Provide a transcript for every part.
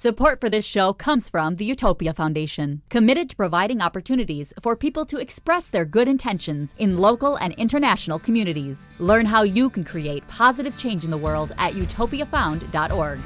Support for this show comes from the Utopia Foundation, committed to providing opportunities for people to express their good intentions in local and international communities. Learn how you can create positive change in the world at utopiafound.org.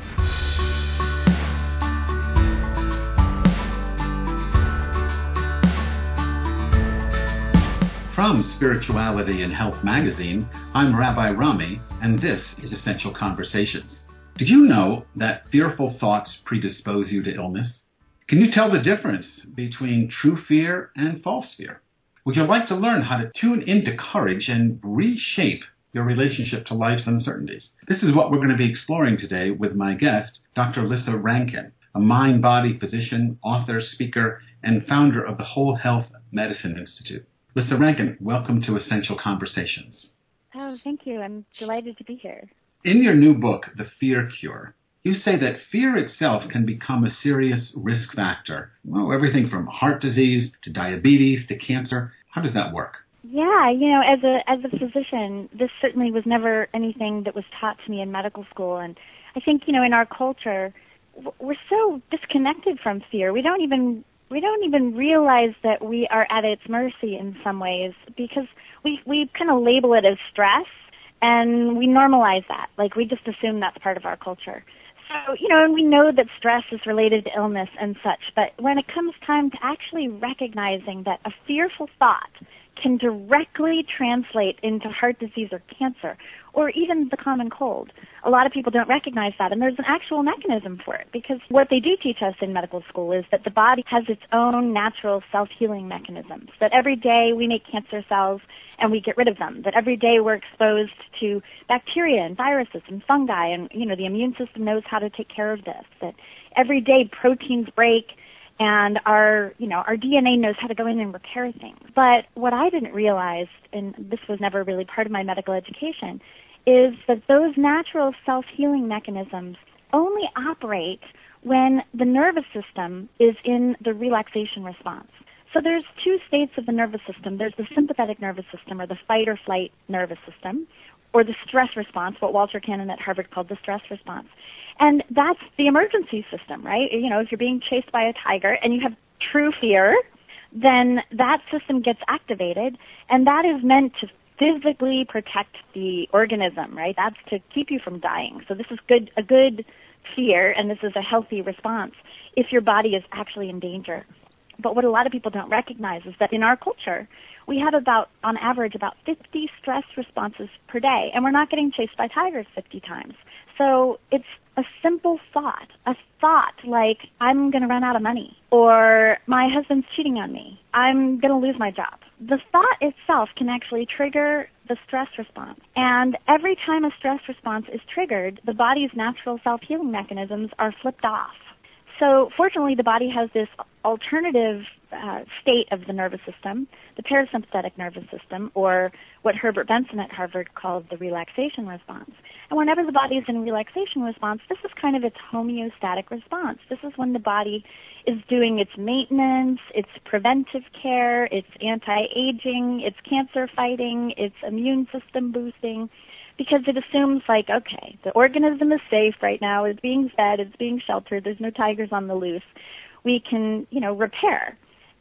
From Spirituality and Health magazine, I'm Rabbi Rami, and this is Essential Conversations. Did you know that fearful thoughts predispose you to illness? Can you tell the difference between true fear and false fear? Would you like to learn how to tune into courage and reshape your relationship to life's uncertainties? This is what we're going to be exploring today with my guest, Dr. Lissa Rankin, a mind body physician, author, speaker, and founder of the Whole Health Medicine Institute. Lissa Rankin, welcome to Essential Conversations. Oh, thank you. I'm delighted to be here. In your new book, The Fear Cure, you say that fear itself can become a serious risk factor. Well, everything from heart disease to diabetes to cancer. How does that work? Yeah, you know, as a as a physician, this certainly was never anything that was taught to me in medical school and I think, you know, in our culture, we're so disconnected from fear. We don't even we don't even realize that we are at its mercy in some ways because we we kind of label it as stress and we normalize that. Like we just assume that's part of our culture. So, you know, and we know that stress is related to illness and such, but when it comes time to actually recognizing that a fearful thought can directly translate into heart disease or cancer or even the common cold. A lot of people don't recognize that and there's an actual mechanism for it because what they do teach us in medical school is that the body has its own natural self-healing mechanisms. That every day we make cancer cells and we get rid of them. That every day we're exposed to bacteria and viruses and fungi and you know the immune system knows how to take care of this. That every day proteins break and our you know our DNA knows how to go in and repair things. But what I didn't realize, and this was never really part of my medical education, is that those natural self-healing mechanisms only operate when the nervous system is in the relaxation response. So there's two states of the nervous system. There's the sympathetic nervous system or the fight or flight nervous system or the stress response, what Walter Cannon at Harvard called the stress response. And that's the emergency system, right? You know, if you're being chased by a tiger and you have true fear, then that system gets activated and that is meant to physically protect the organism, right? That's to keep you from dying. So this is good a good fear and this is a healthy response if your body is actually in danger. But what a lot of people don't recognize is that in our culture, we have about, on average, about 50 stress responses per day, and we're not getting chased by tigers 50 times. So it's a simple thought, a thought like, I'm going to run out of money, or my husband's cheating on me, I'm going to lose my job. The thought itself can actually trigger the stress response. And every time a stress response is triggered, the body's natural self-healing mechanisms are flipped off. So fortunately, the body has this alternative uh, state of the nervous system, the parasympathetic nervous system, or what Herbert Benson at Harvard called the relaxation response. And whenever the body is in relaxation response, this is kind of its homeostatic response. This is when the body is doing its maintenance, its preventive care, its anti-aging, its cancer fighting, its immune system boosting because it assumes like, okay, the organism is safe right now, it's being fed, it's being sheltered, there's no tigers on the loose. We can, you know, repair.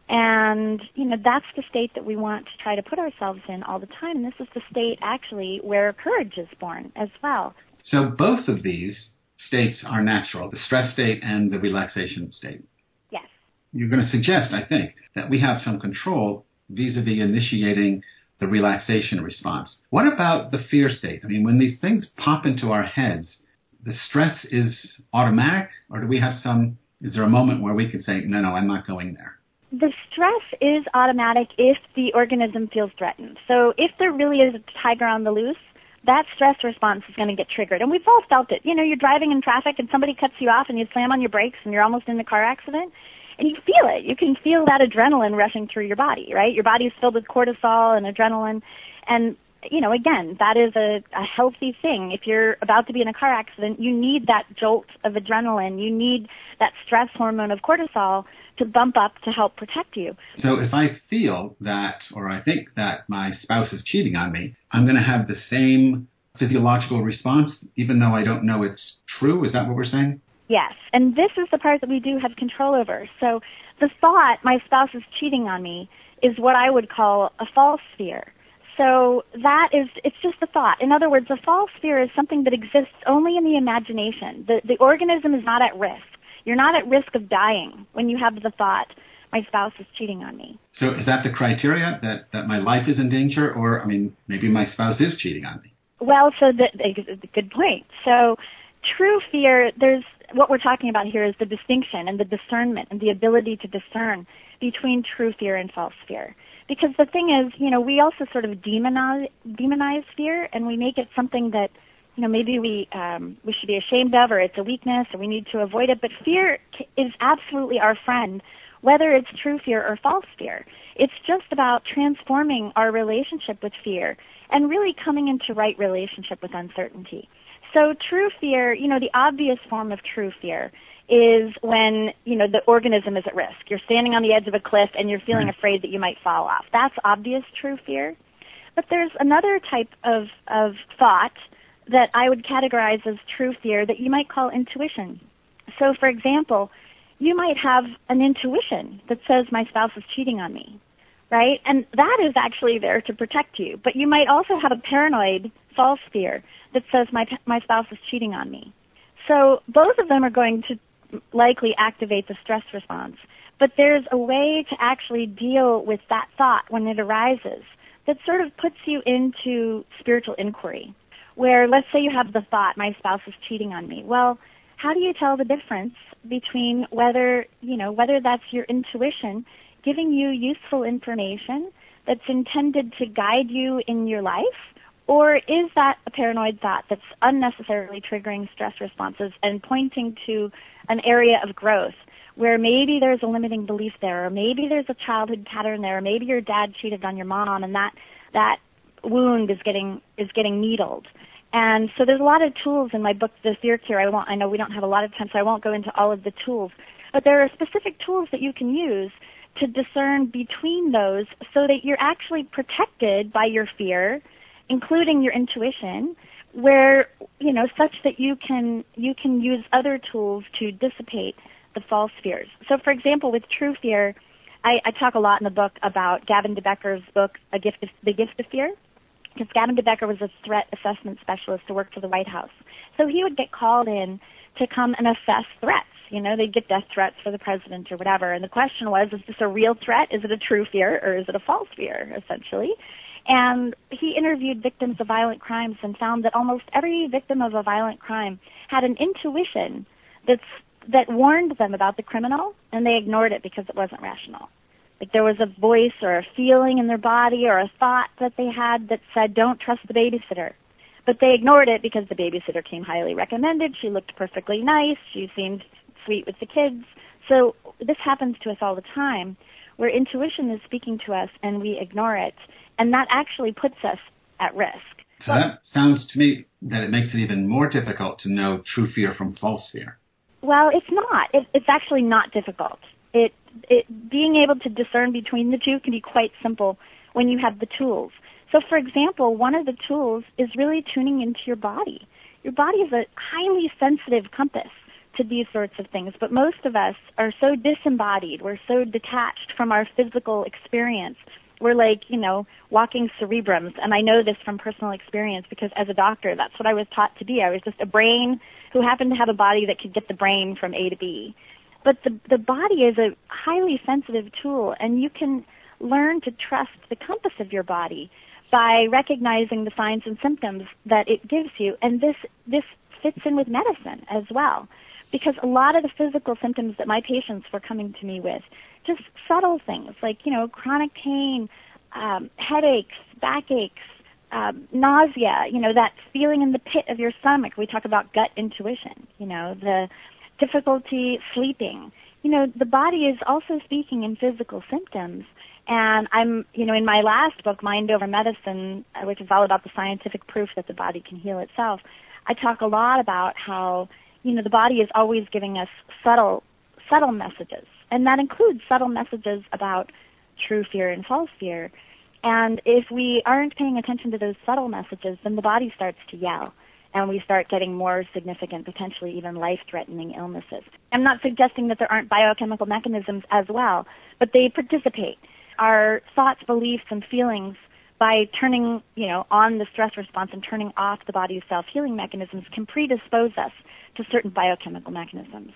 And, you know, that's the state that we want to try to put ourselves in all the time. And this is the state actually where courage is born as well. So both of these states are natural, the stress state and the relaxation state. Yes. You're going to suggest, I think, that we have some control vis-a-vis initiating the relaxation response. What about the fear state? I mean, when these things pop into our heads, the stress is automatic, or do we have some, is there a moment where we can say, no, no, I'm not going there? The stress is automatic if the organism feels threatened. So if there really is a tiger on the loose, that stress response is going to get triggered. And we've all felt it. You know, you're driving in traffic and somebody cuts you off and you slam on your brakes and you're almost in a car accident. And you feel it. You can feel that adrenaline rushing through your body, right? Your body is filled with cortisol and adrenaline. And, you know, again, that is a, a healthy thing. If you're about to be in a car accident, you need that jolt of adrenaline. You need that stress hormone of cortisol to bump up to help protect you. So if I feel that, or I think that my spouse is cheating on me, I'm going to have the same physiological response, even though I don't know it's true. Is that what we're saying? Yes. And this is the part that we do have control over. So the thought, my spouse is cheating on me, is what I would call a false fear. So that is, it's just a thought. In other words, a false fear is something that exists only in the imagination. The, the organism is not at risk. You're not at risk of dying when you have the thought, my spouse is cheating on me. So is that the criteria that, that my life is in danger or, I mean, maybe my spouse is cheating on me? Well, so the, the good point. So true fear, there's, what we're talking about here is the distinction and the discernment and the ability to discern between true fear and false fear. Because the thing is, you know, we also sort of demonize, demonize fear and we make it something that you know, maybe we um, we should be ashamed of, or it's a weakness, or we need to avoid it. But fear is absolutely our friend, whether it's true fear or false fear. It's just about transforming our relationship with fear and really coming into right relationship with uncertainty. So true fear, you know, the obvious form of true fear is when, you know, the organism is at risk. You're standing on the edge of a cliff and you're feeling right. afraid that you might fall off. That's obvious true fear. But there's another type of, of thought that I would categorize as true fear that you might call intuition. So, for example, you might have an intuition that says my spouse is cheating on me, right? And that is actually there to protect you. But you might also have a paranoid false fear that says my my spouse is cheating on me. So both of them are going to likely activate the stress response. But there's a way to actually deal with that thought when it arises that sort of puts you into spiritual inquiry where let's say you have the thought, my spouse is cheating on me. Well, how do you tell the difference between whether, you know, whether that's your intuition giving you useful information that's intended to guide you in your life or is that a paranoid thought that's unnecessarily triggering stress responses and pointing to an area of growth where maybe there's a limiting belief there, or maybe there's a childhood pattern there, or maybe your dad cheated on your mom and that, that wound is getting is getting needled. And so there's a lot of tools in my book, The Fear Cure. I won't. I know we don't have a lot of time, so I won't go into all of the tools. But there are specific tools that you can use to discern between those, so that you're actually protected by your fear, including your intuition, where you know such that you can you can use other tools to dissipate the false fears. So, for example, with true fear, I, I talk a lot in the book about Gavin de Becker's book, A Gift of, The Gift of Fear because Gavin de Becker was a threat assessment specialist to work for the White House. So he would get called in to come and assess threats. You know, they'd get death threats for the president or whatever. And the question was, is this a real threat? Is it a true fear or is it a false fear, essentially? And he interviewed victims of violent crimes and found that almost every victim of a violent crime had an intuition that's, that warned them about the criminal and they ignored it because it wasn't rational. Like there was a voice or a feeling in their body or a thought that they had that said, don't trust the babysitter. But they ignored it because the babysitter came highly recommended. She looked perfectly nice. She seemed sweet with the kids. So this happens to us all the time where intuition is speaking to us and we ignore it. And that actually puts us at risk. So that sounds to me that it makes it even more difficult to know true fear from false fear. Well, it's not. It, it's actually not difficult it, it being able to discern between the two can be quite simple when you have the tools. So for example, one of the tools is really tuning into your body. Your body is a highly sensitive compass to these sorts of things, but most of us are so disembodied. We're so detached from our physical experience. We're like, you know, walking cerebrums. And I know this from personal experience because as a doctor, that's what I was taught to be. I was just a brain who happened to have a body that could get the brain from A to B. But the, the body is a highly sensitive tool and you can learn to trust the compass of your body by recognizing the signs and symptoms that it gives you. And this, this fits in with medicine as well. Because a lot of the physical symptoms that my patients were coming to me with, just subtle things like, you know, chronic pain, um, headaches, backaches, um, nausea, you know, that feeling in the pit of your stomach. We talk about gut intuition, you know, the difficulty sleeping. You know, the body is also speaking in physical symptoms. And I'm, you know, in my last book, Mind Over Medicine, uh, which is all about the scientific proof that the body can heal itself, I talk a lot about how, you know, the body is always giving us subtle, subtle messages. And that includes subtle messages about true fear and false fear. And if we aren't paying attention to those subtle messages, then the body starts to yell and we start getting more significant, potentially even life-threatening illnesses. I'm not suggesting that there aren't biochemical mechanisms as well, but they participate. Our thoughts, beliefs, and feelings by turning, you know, on the stress response and turning off the body's self-healing mechanisms can predispose us to certain biochemical mechanisms.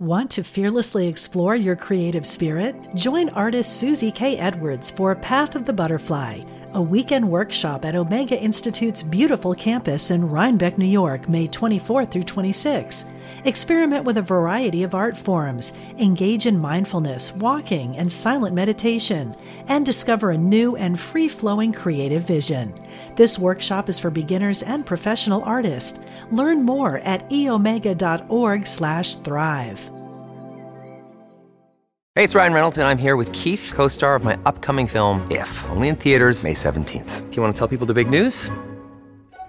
Want to fearlessly explore your creative spirit? Join artist Susie K. Edwards for Path of the Butterfly a weekend workshop at Omega Institute's beautiful campus in Rhinebeck, New York, May 24 through 26. Experiment with a variety of art forms, engage in mindfulness, walking, and silent meditation, and discover a new and free flowing creative vision. This workshop is for beginners and professional artists. Learn more at eomega.org/slash thrive. Hey, it's Ryan Reynolds, and I'm here with Keith, co star of my upcoming film, If, only in theaters, May 17th. Do you want to tell people the big news?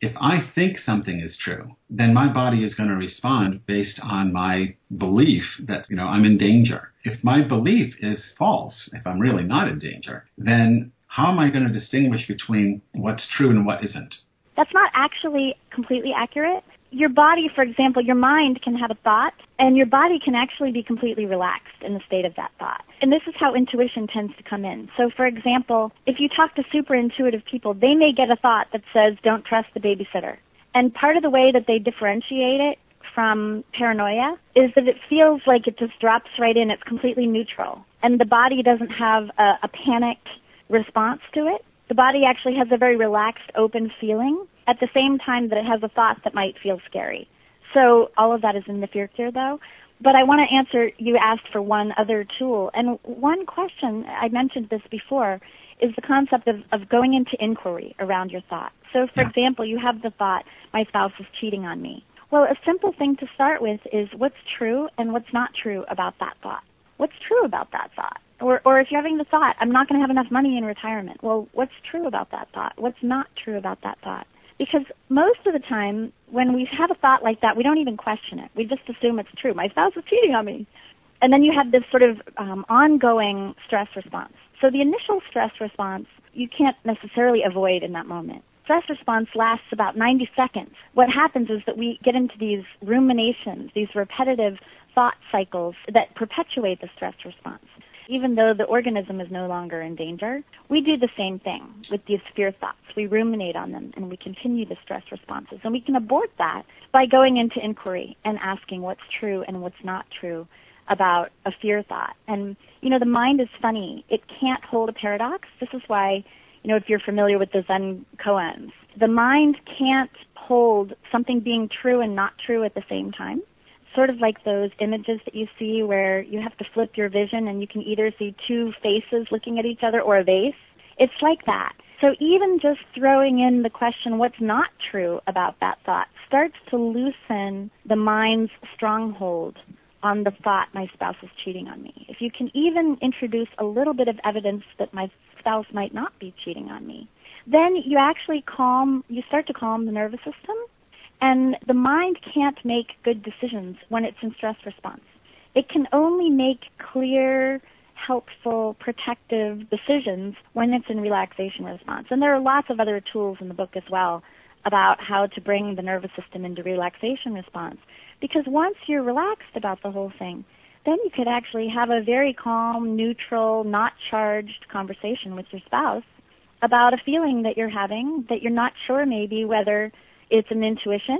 If I think something is true, then my body is going to respond based on my belief that, you know, I'm in danger. If my belief is false, if I'm really not in danger, then how am I going to distinguish between what's true and what isn't? That's not actually completely accurate. Your body, for example, your mind can have a thought, and your body can actually be completely relaxed in the state of that thought. And this is how intuition tends to come in. So, for example, if you talk to super intuitive people, they may get a thought that says, don't trust the babysitter. And part of the way that they differentiate it from paranoia is that it feels like it just drops right in. It's completely neutral. And the body doesn't have a, a panicked response to it. The body actually has a very relaxed, open feeling at the same time that it has a thought that might feel scary. So all of that is in the fear cure though. But I want to answer, you asked for one other tool. And one question, I mentioned this before, is the concept of, of going into inquiry around your thought. So for yeah. example, you have the thought, my spouse is cheating on me. Well, a simple thing to start with is what's true and what's not true about that thought. What's true about that thought? Or, or if you're having the thought, I'm not going to have enough money in retirement. Well, what's true about that thought? What's not true about that thought? Because most of the time, when we have a thought like that, we don't even question it. We just assume it's true. My spouse is cheating on me. And then you have this sort of um, ongoing stress response. So the initial stress response, you can't necessarily avoid in that moment stress response lasts about 90 seconds. What happens is that we get into these ruminations, these repetitive thought cycles that perpetuate the stress response. Even though the organism is no longer in danger, we do the same thing with these fear thoughts. We ruminate on them and we continue the stress responses. And we can abort that by going into inquiry and asking what's true and what's not true about a fear thought. And, you know, the mind is funny. It can't hold a paradox. This is why you know, if you're familiar with the Zen koans. The mind can't hold something being true and not true at the same time. Sort of like those images that you see where you have to flip your vision and you can either see two faces looking at each other or a vase. It's like that. So even just throwing in the question, what's not true about that thought, starts to loosen the mind's stronghold on the thought my spouse is cheating on me, if you can even introduce a little bit of evidence that my spouse might not be cheating on me, then you actually calm, you start to calm the nervous system, and the mind can't make good decisions when it's in stress response. It can only make clear, helpful, protective decisions when it's in relaxation response. And there are lots of other tools in the book as well about how to bring the nervous system into relaxation response. Because once you're relaxed about the whole thing, then you could actually have a very calm, neutral, not charged conversation with your spouse about a feeling that you're having that you're not sure maybe whether it's an intuition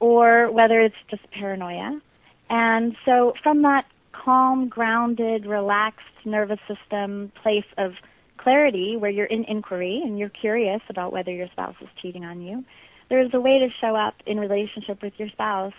or whether it's just paranoia. And so from that calm, grounded, relaxed nervous system place of clarity where you're in inquiry and you're curious about whether your spouse is cheating on you, there's a way to show up in relationship with your spouse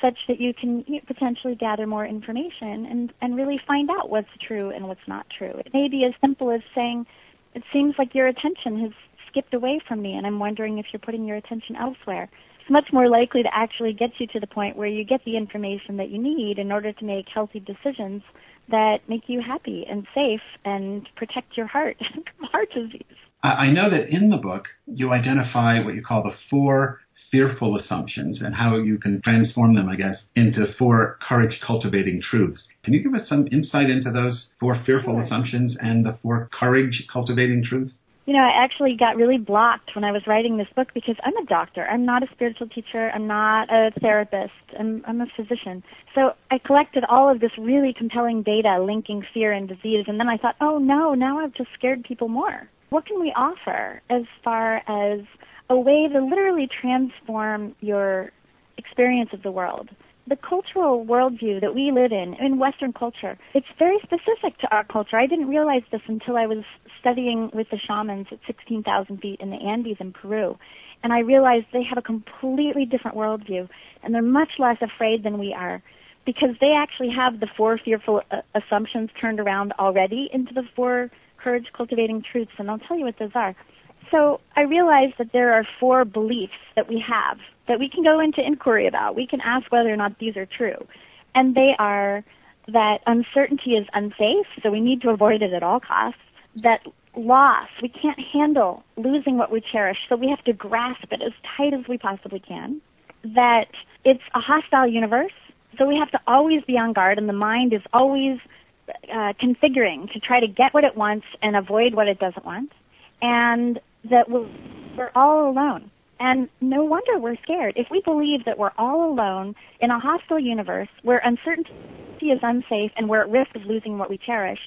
such that you can potentially gather more information and, and really find out what's true and what's not true. It may be as simple as saying, it seems like your attention has skipped away from me and I'm wondering if you're putting your attention elsewhere. It's much more likely to actually get you to the point where you get the information that you need in order to make healthy decisions that make you happy and safe and protect your heart from heart disease. I know that in the book you identify what you call the four fearful assumptions and how you can transform them, I guess, into four courage cultivating truths. Can you give us some insight into those four fearful sure. assumptions and the four courage cultivating truths? You know, I actually got really blocked when I was writing this book because I'm a doctor. I'm not a spiritual teacher. I'm not a therapist. I'm, I'm a physician. So I collected all of this really compelling data linking fear and disease, and then I thought, oh no, now I've just scared people more. What can we offer as far as a way to literally transform your experience of the world. The cultural worldview that we live in, in Western culture, it's very specific to our culture. I didn't realize this until I was studying with the shamans at 16,000 feet in the Andes in Peru. And I realized they have a completely different worldview, and they're much less afraid than we are because they actually have the four fearful uh, assumptions turned around already into the four courage cultivating truths. And I'll tell you what those are. So I realized that there are four beliefs that we have that we can go into inquiry about. We can ask whether or not these are true. And they are that uncertainty is unsafe, so we need to avoid it at all costs. That loss, we can't handle losing what we cherish, so we have to grasp it as tight as we possibly can. That it's a hostile universe, so we have to always be on guard, and the mind is always uh, configuring to try to get what it wants and avoid what it doesn't want. And that we're, all alone. And no wonder we're scared. If we believe that we're all alone in a hostile universe where uncertainty is unsafe and we're at risk of losing what we cherish,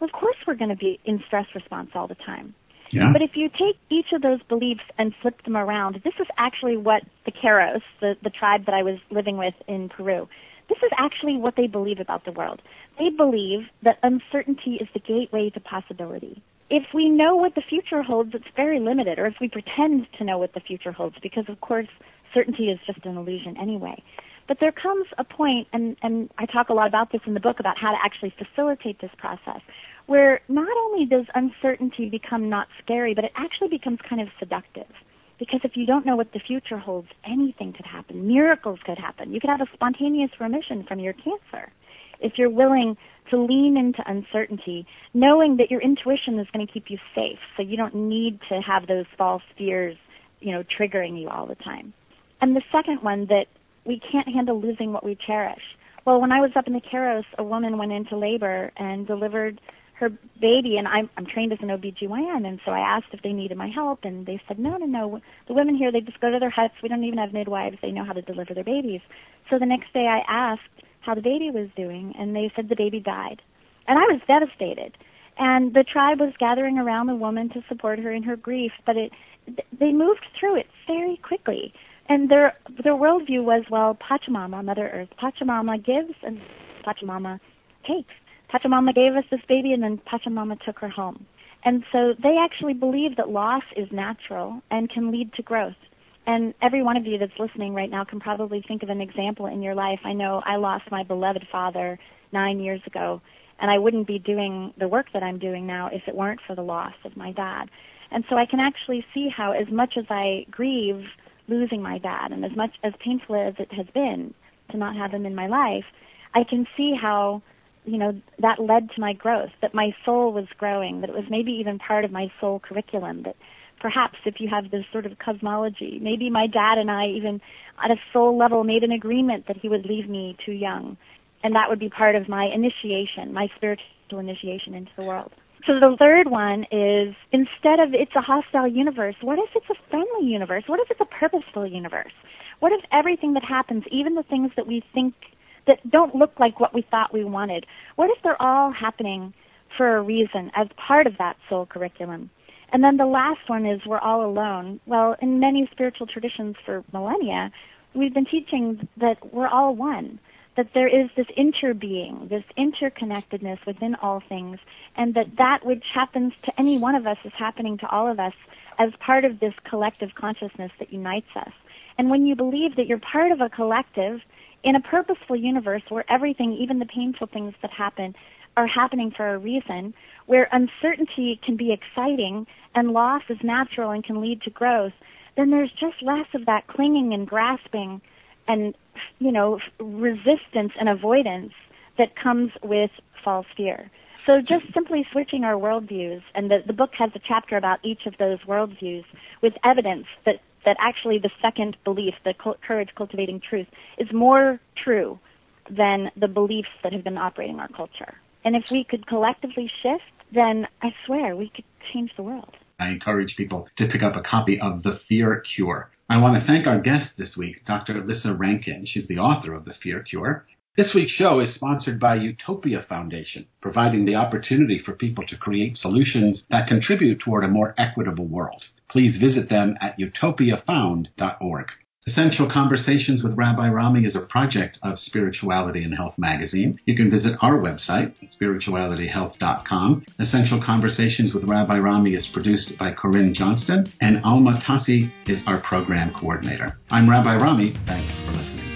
well, of course we're going to be in stress response all the time. Yeah. But if you take each of those beliefs and flip them around, this is actually what the Queros, the, the tribe that I was living with in Peru, this is actually what they believe about the world. They believe that uncertainty is the gateway to possibility if we know what the future holds, it's very limited, or if we pretend to know what the future holds, because of course certainty is just an illusion anyway. But there comes a point, and, and I talk a lot about this in the book about how to actually facilitate this process, where not only does uncertainty become not scary, but it actually becomes kind of seductive. Because if you don't know what the future holds, anything could happen. Miracles could happen. You could have a spontaneous remission from your cancer if you're willing to lean into uncertainty, knowing that your intuition is going to keep you safe, so you don't need to have those false fears, you know, triggering you all the time. And the second one that we can't handle losing what we cherish. Well, when I was up in the Queros, a woman went into labor and delivered her baby, and I'm, I'm trained as an OBGYN, and so I asked if they needed my help, and they said, no, no, no. The women here, they just go to their huts. We don't even have midwives. They know how to deliver their babies. So the next day I asked how the baby was doing, and they said the baby died. And I was devastated. And the tribe was gathering around the woman to support her in her grief, but it they moved through it very quickly. And their their worldview was, well, Pachamama, Mother Earth, Pachamama gives and Pachamama takes. Pachamama gave us this baby, and then Pachamama took her home. And so they actually believe that loss is natural and can lead to growth and every one of you that's listening right now can probably think of an example in your life. I know I lost my beloved father nine years ago, and I wouldn't be doing the work that I'm doing now if it weren't for the loss of my dad. And so I can actually see how, as much as I grieve losing my dad, and as much as painful as it has been to not have him in my life, I can see how you know that led to my growth that my soul was growing that it was maybe even part of my soul curriculum that perhaps if you have this sort of cosmology maybe my dad and i even at a soul level made an agreement that he would leave me too young and that would be part of my initiation my spiritual initiation into the world so the third one is instead of it's a hostile universe what if it's a friendly universe what if it's a purposeful universe what if everything that happens even the things that we think that don't look like what we thought we wanted. What if they're all happening for a reason as part of that soul curriculum? And then the last one is we're all alone. Well, in many spiritual traditions for millennia, we've been teaching that we're all one, that there is this interbeing, this interconnectedness within all things, and that that which happens to any one of us is happening to all of us as part of this collective consciousness that unites us. And when you believe that you're part of a collective, in a purposeful universe where everything, even the painful things that happen, are happening for a reason, where uncertainty can be exciting and loss is natural and can lead to growth, then there's just less of that clinging and grasping and, you know, resistance and avoidance that comes with false fear. So just simply switching our worldviews, and the, the book has a chapter about each of those worldviews with evidence that that actually the second belief, the courage cultivating truth, is more true than the beliefs that have been operating our culture. And if we could collectively shift, then I swear we could change the world. I encourage people to pick up a copy of The Fear Cure. I want to thank our guest this week, Dr. Lissa Rankin. She's the author of The Fear Cure. This week's show is sponsored by Utopia Foundation, providing the opportunity for people to create solutions that contribute toward a more equitable world. Please visit them at utopiafound.org. Essential Conversations with Rabbi Rami is a project of Spirituality and Health magazine. You can visit our website, spiritualityhealth.com. Essential Conversations with Rabbi Rami is produced by Corinne Johnston, and Alma Tassi is our program coordinator. I'm Rabbi Rami. Thanks for listening.